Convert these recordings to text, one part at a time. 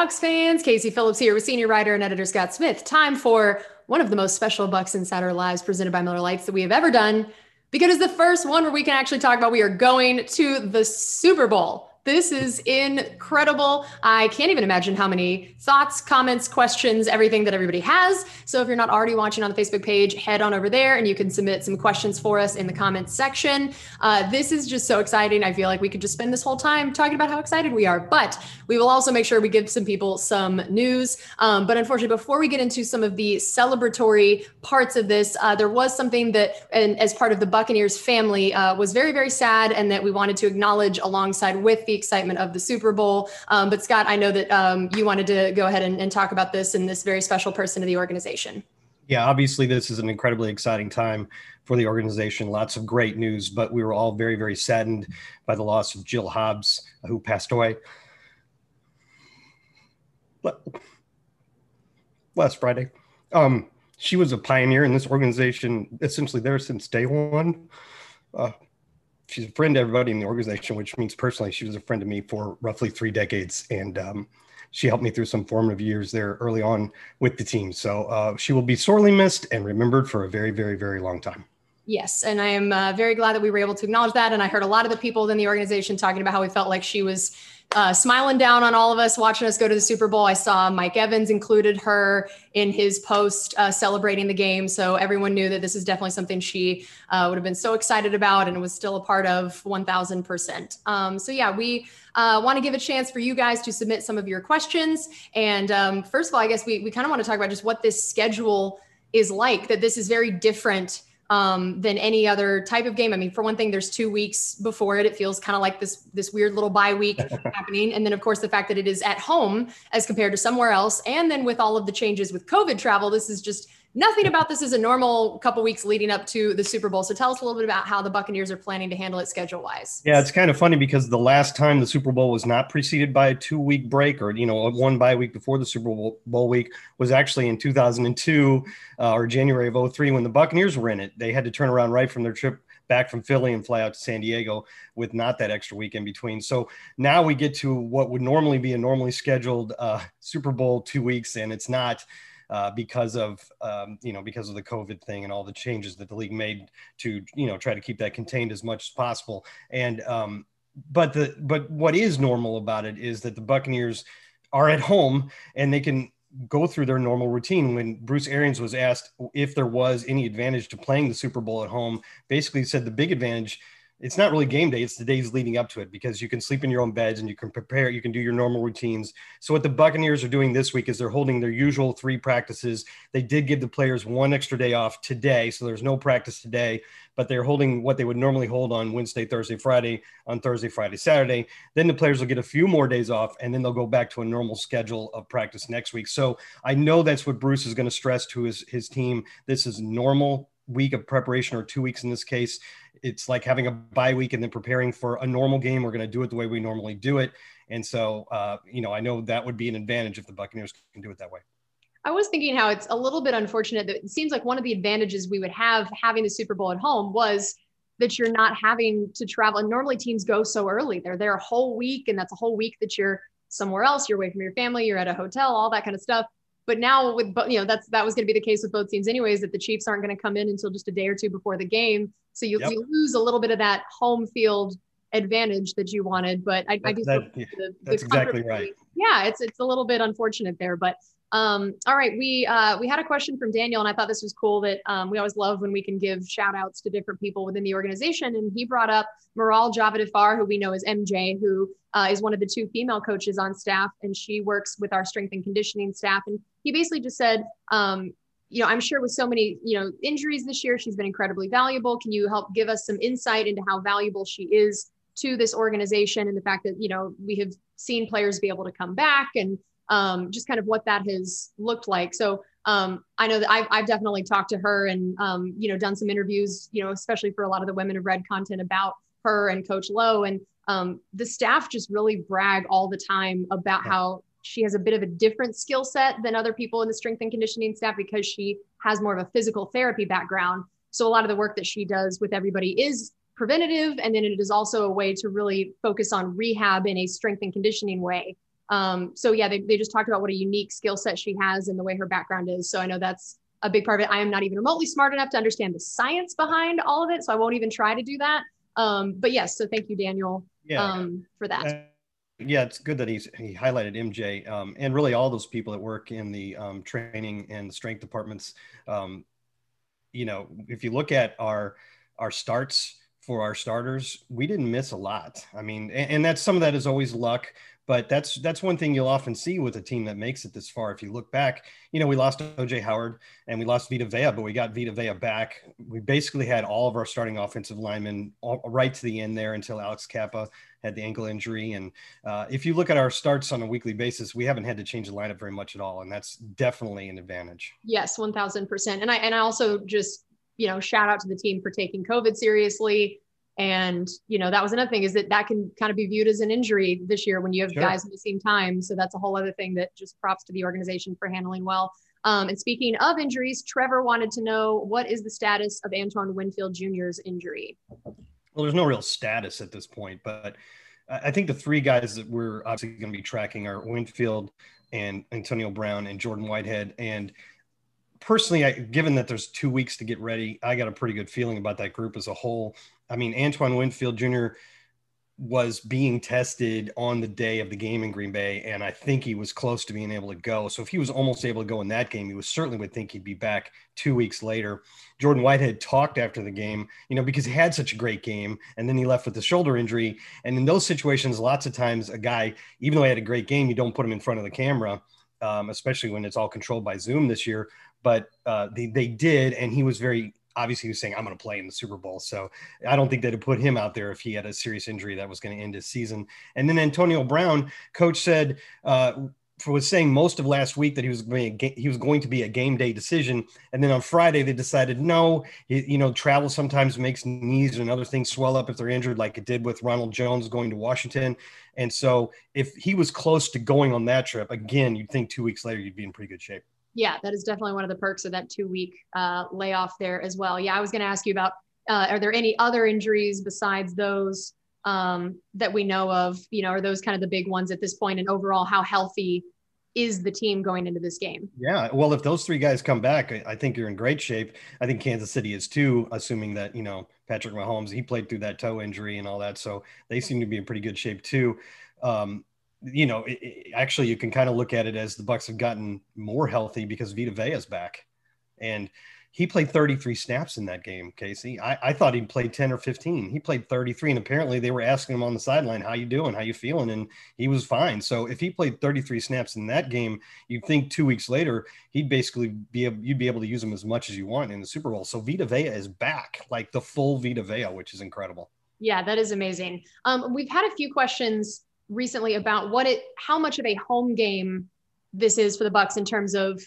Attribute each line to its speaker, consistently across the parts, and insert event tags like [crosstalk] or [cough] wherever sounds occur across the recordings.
Speaker 1: Bucks fans. Casey Phillips here with senior writer and editor Scott Smith. Time for one of the most special Bucks Insider Lives presented by Miller Lites that we have ever done because it's the first one where we can actually talk about we are going to the Super Bowl. This is incredible. I can't even imagine how many thoughts, comments, questions, everything that everybody has. So if you're not already watching on the Facebook page, head on over there and you can submit some questions for us in the comments section. Uh, this is just so exciting. I feel like we could just spend this whole time talking about how excited we are, but we will also make sure we give some people some news. Um, but unfortunately, before we get into some of the celebratory parts of this, uh, there was something that, and as part of the Buccaneers family, uh, was very, very sad and that we wanted to acknowledge alongside with the excitement of the Super Bowl. Um, but Scott, I know that um, you wanted to go ahead and, and talk about this and this very special person to the organization.
Speaker 2: Yeah, obviously, this is an incredibly exciting time for the organization. Lots of great news, but we were all very, very saddened by the loss of Jill Hobbs, who passed away last Friday. Um, she was a pioneer in this organization, essentially there since day one. Uh, she's a friend to everybody in the organization, which means personally, she was a friend to me for roughly three decades. And um, she helped me through some formative years there early on with the team. So uh, she will be sorely missed and remembered for a very, very, very long time.
Speaker 1: Yes, and I am uh, very glad that we were able to acknowledge that. And I heard a lot of the people in the organization talking about how we felt like she was uh, smiling down on all of us, watching us go to the Super Bowl. I saw Mike Evans included her in his post uh, celebrating the game. So everyone knew that this is definitely something she uh, would have been so excited about and was still a part of 1000%. Um, so, yeah, we uh, want to give a chance for you guys to submit some of your questions. And um, first of all, I guess we, we kind of want to talk about just what this schedule is like, that this is very different um, than any other type of game. I mean, for one thing, there's two weeks before it. It feels kind of like this this weird little bye week [laughs] happening, and then of course the fact that it is at home as compared to somewhere else, and then with all of the changes with COVID travel, this is just Nothing about this is a normal couple weeks leading up to the Super Bowl. So tell us a little bit about how the Buccaneers are planning to handle it schedule wise.
Speaker 2: Yeah, it's kind of funny because the last time the Super Bowl was not preceded by a two week break or, you know, one bye week before the Super Bowl week was actually in 2002 uh, or January of 03 when the Buccaneers were in it. They had to turn around right from their trip back from Philly and fly out to San Diego with not that extra week in between. So now we get to what would normally be a normally scheduled uh, Super Bowl two weeks, and it's not uh, because of um, you know because of the COVID thing and all the changes that the league made to you know try to keep that contained as much as possible. And um, but the but what is normal about it is that the Buccaneers are at home and they can go through their normal routine. When Bruce Arians was asked if there was any advantage to playing the Super Bowl at home, basically said the big advantage it's not really game day. It's the days leading up to it because you can sleep in your own beds and you can prepare, you can do your normal routines. So, what the Buccaneers are doing this week is they're holding their usual three practices. They did give the players one extra day off today. So, there's no practice today, but they're holding what they would normally hold on Wednesday, Thursday, Friday, on Thursday, Friday, Saturday. Then the players will get a few more days off and then they'll go back to a normal schedule of practice next week. So, I know that's what Bruce is going to stress to his, his team. This is normal week of preparation or two weeks in this case it's like having a bye week and then preparing for a normal game. We're going to do it the way we normally do it. And so, uh, you know, I know that would be an advantage if the Buccaneers can do it that way.
Speaker 1: I was thinking how it's a little bit unfortunate that it seems like one of the advantages we would have having the Super Bowl at home was that you're not having to travel. And normally teams go so early. They're there a whole week, and that's a whole week that you're somewhere else. You're away from your family. You're at a hotel. All that kind of stuff. But now with you know that's that was going to be the case with both teams anyways. That the Chiefs aren't going to come in until just a day or two before the game, so you, yep. you lose a little bit of that home field advantage that you wanted. But I, I do
Speaker 2: that, the, the that's exactly right.
Speaker 1: Yeah, it's it's a little bit unfortunate there, but um, all right, we uh, we had a question from Daniel, and I thought this was cool. That um, we always love when we can give shout outs to different people within the organization, and he brought up Maral Javadifar, who we know as MJ, who uh, is one of the two female coaches on staff, and she works with our strength and conditioning staff. And he basically just said, um, you know, I'm sure with so many you know injuries this year, she's been incredibly valuable. Can you help give us some insight into how valuable she is to this organization and the fact that you know we have seen players be able to come back and um, just kind of what that has looked like. So um, I know that I've, I've, definitely talked to her and, um, you know, done some interviews, you know, especially for a lot of the women have read content about her and Coach Lowe. And um, the staff just really brag all the time about how she has a bit of a different skill set than other people in the strength and conditioning staff because she has more of a physical therapy background. So a lot of the work that she does with everybody is preventative. And then it is also a way to really focus on rehab in a strength and conditioning way Um, so yeah, they, they just talked about what a unique skill set she has and the way her background is. So I know that's a big part of it. I am not even remotely smart enough to understand the science behind all of it. So I won't even try to do that. Um, but yes, so thank you, Daniel, yeah. um, for that.
Speaker 2: Yeah, it's good that he's he highlighted MJ um, and really all those people that work in the um, training and strength departments. Um, you know, if you look at our our starts for our starters, we didn't miss a lot. I mean, and, and that's some of that is always luck. But that's that's one thing you'll often see with a team that makes it this far. If you look back, you know, we lost OJ Howard and we lost Vita Vea, but we got Vita Vea back. We basically had all of our starting offensive linemen all, right to the end there until Alex Cappa had the ankle injury. And uh, if you look at our starts on a weekly basis, we haven't had to change the lineup very much at all, and that's definitely an advantage.
Speaker 1: Yes, one thousand percent. And I and I also just you know shout out to the team for taking COVID seriously and, you know, that was another thing is that that can kind of be viewed as an injury this year when you have sure. guys missing time. So that's a whole other thing that just props to the organization for handling well. Um, and speaking of injuries, Trevor wanted to know what is the status of Antoine Winfield Jr.'s injury?
Speaker 2: Well, there's no real status at this point, but I think the three guys that we're obviously going to be tracking are Winfield and Antonio Brown and Jordan Whitehead. And personally, I, given that there's two weeks to get ready, I got a pretty good feeling about that group as a whole. I mean, Antoine Winfield Jr. was being tested on the day of the game in Green Bay, and I think he was close to being able to go. So if he was almost able to go in that game, he was certainly would think he'd be back two weeks later. Jordan Whitehead talked after the game, you know, because he had such a great game, and then he left with the shoulder injury. And in those situations, lots of times a guy, even though he had a great game, you don't put him in front of the camera. Um, especially when it's all controlled by Zoom this year. But uh, they, they did, and he was very obviously he was saying I'm going to play in the Super Bowl. So I don't think they'd have put him out there if he had a serious injury that was going to end his season. And then Antonio Brown, coach said, uh, was saying most of last week that he was going he was going to be a game day decision, and then on Friday they decided no, you know, travel sometimes makes knees and other things swell up if they're injured, like it did with Ronald Jones going to Washington. And so if he was close to going on that trip again, you'd think two weeks later you'd be in pretty good shape
Speaker 1: yeah, that is definitely one of the perks of that two week uh, layoff there as well. Yeah, I was going to ask you about uh, are there any other injuries besides those um, that we know of? You know, are those kind of the big ones at this point? And overall, how healthy is the team going into this game?
Speaker 2: Yeah, well, if those three guys come back, I, I think you're in great shape. I think Kansas City is too, assuming that you know Patrick Mahomes he played through that toe injury and all that, so they seem to be in pretty good shape too. Um, you know, it, it, actually, you can kind of look at it as the Bucks have gotten more healthy because Vita Vea is back, and he played 33 snaps in that game. Casey, I, I thought he'd play 10 or 15. He played 33, and apparently they were asking him on the sideline, "How you doing? How you feeling?" And he was fine. So if he played 33 snaps in that game, you'd think two weeks later he'd basically be able, you'd be able to use him as much as you want in the Super Bowl. So Vita Vea is back, like the full Vita Vea, which is incredible.
Speaker 1: Yeah, that is amazing. Um, we've had a few questions recently about what it how much of a home game this is for the Bucks in terms of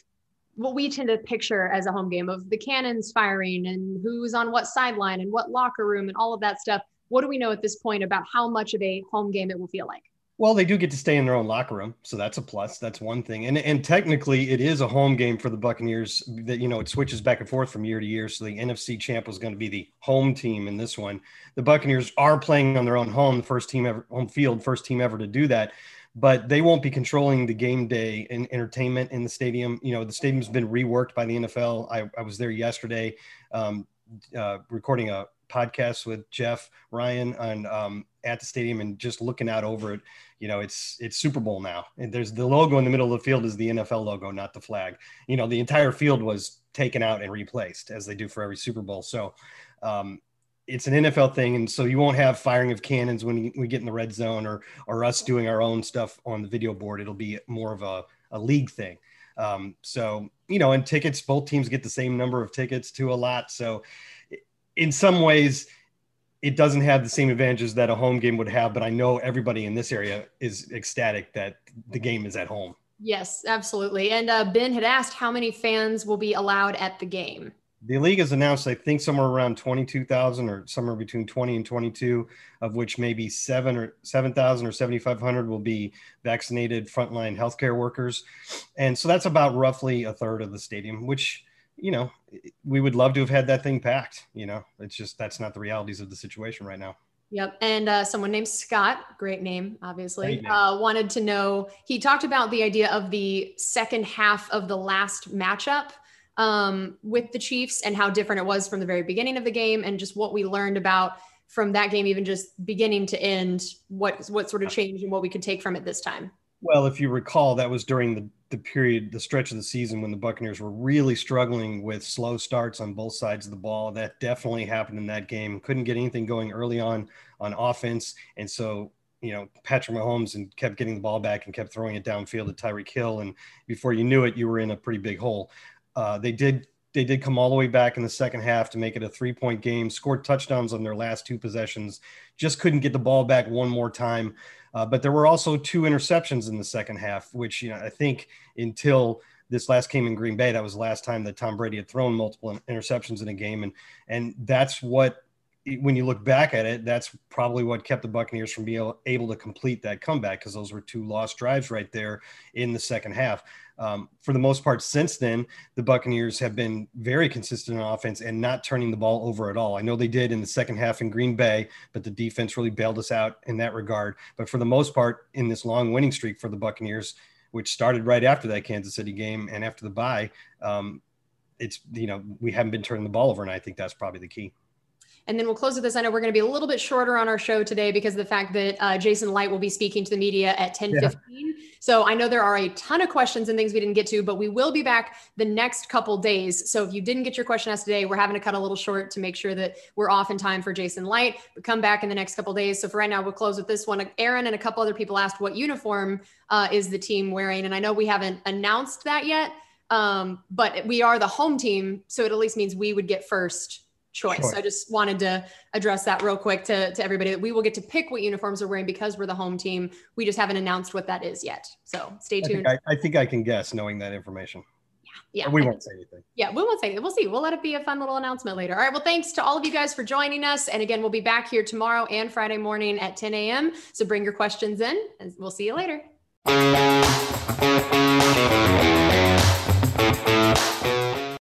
Speaker 1: what we tend to picture as a home game of the cannons firing and who's on what sideline and what locker room and all of that stuff. What do we know at this point about how much of a home game it will feel like
Speaker 2: well, they do get to stay in their own locker room, so that's a plus. That's one thing, and and technically, it is a home game for the Buccaneers. That you know, it switches back and forth from year to year. So the NFC champ was going to be the home team in this one. The Buccaneers are playing on their own home, the first team ever home field, first team ever to do that. But they won't be controlling the game day and entertainment in the stadium. You know, the stadium's been reworked by the NFL. I, I was there yesterday, um, uh, recording a podcast with Jeff Ryan on um, at the stadium and just looking out over it. You know, it's it's Super Bowl now, and there's the logo in the middle of the field is the NFL logo, not the flag. You know, the entire field was taken out and replaced as they do for every Super Bowl. So. Um, it's an NFL thing, and so you won't have firing of cannons when we get in the red zone, or or us doing our own stuff on the video board. It'll be more of a, a league thing. Um, so you know, and tickets, both teams get the same number of tickets to a lot. So in some ways, it doesn't have the same advantages that a home game would have, but I know everybody in this area is ecstatic that the game is at home.
Speaker 1: Yes, absolutely. And uh, Ben had asked how many fans will be allowed at the game.
Speaker 2: The league has announced, I think, somewhere around 22,000 or somewhere between 20 and 22, of which maybe seven or 7,000 or 7,500 will be vaccinated frontline healthcare workers. And so that's about roughly a third of the stadium, which you know, we would love to have had that thing packed. You know, it's just that's not the realities of the situation right now.
Speaker 1: Yep. And uh, someone named Scott, great name, obviously, name. Uh, wanted to know. He talked about the idea of the second half of the last matchup um, with the Chiefs and how different it was from the very beginning of the game and just what we learned about from that game, even just beginning to end, what what sort of change and what we could take from it this time.
Speaker 2: Well, if you recall, that was during the, the period, the stretch of the season when the Buccaneers were really struggling with slow starts on both sides of the ball. That definitely happened in that game. Couldn't get anything going early on on offense. And so, you know, Patrick Mahomes and kept getting the ball back and kept throwing it downfield to Tyreek Hill. And before you knew it, you were in a pretty big hole. Uh, they did they did come all the way back in the second half to make it a three point game, scored touchdowns on their last two possessions, just couldn't get the ball back one more time. Uh, but there were also two interceptions in the second half, which you know I think until this last game in Green Bay, that was the last time that Tom Brady had thrown multiple interceptions in a game, and and that's what when you look back at it, that's probably what kept the Buccaneers from being able to complete that comeback because those were two lost drives right there in the second half. Um, for the most part, since then, the Buccaneers have been very consistent on offense and not turning the ball over at all. I know they did in the second half in Green Bay, but the defense really bailed us out in that regard. But for the most part, in this long winning streak for the Buccaneers, which started right after that Kansas City game and after the bye, um, it's you know we haven't been turning the ball over, and I think that's probably the key.
Speaker 1: And then we'll close with this. I know we're going to be a little bit shorter on our show today because of the fact that uh, Jason Licht will be speaking to the media at 10 yeah. 15. So I know there are a ton of questions and things we didn't get to, but we will be back the next couple days. So if you didn't get your question asked today, we're having to cut a little short to make sure that we're off in time for Jason Licht. But come back in the next couple days. So for right now, we'll close with this one. Aaron and a couple other people asked what uniform uh, is the team wearing. And I know we haven't announced that yet, um, but we are the home team. So it at least means we would get first choice. Sure. So I just wanted to address that real quick to, to everybody that we will get to pick what uniforms we're wearing because we're the home team. We just haven't announced what that is yet. So stay tuned.
Speaker 2: I think I, I, think I can guess knowing that information.
Speaker 1: Yeah.
Speaker 2: yeah. we won't say anything.
Speaker 1: Yeah, we won't say anything. We'll see. We'll let it be a fun little announcement later. All right. Well, thanks to all of you guys for joining us. And again, we'll be back here tomorrow and Friday morning at 10 a.m. So bring your questions in and we'll see you later.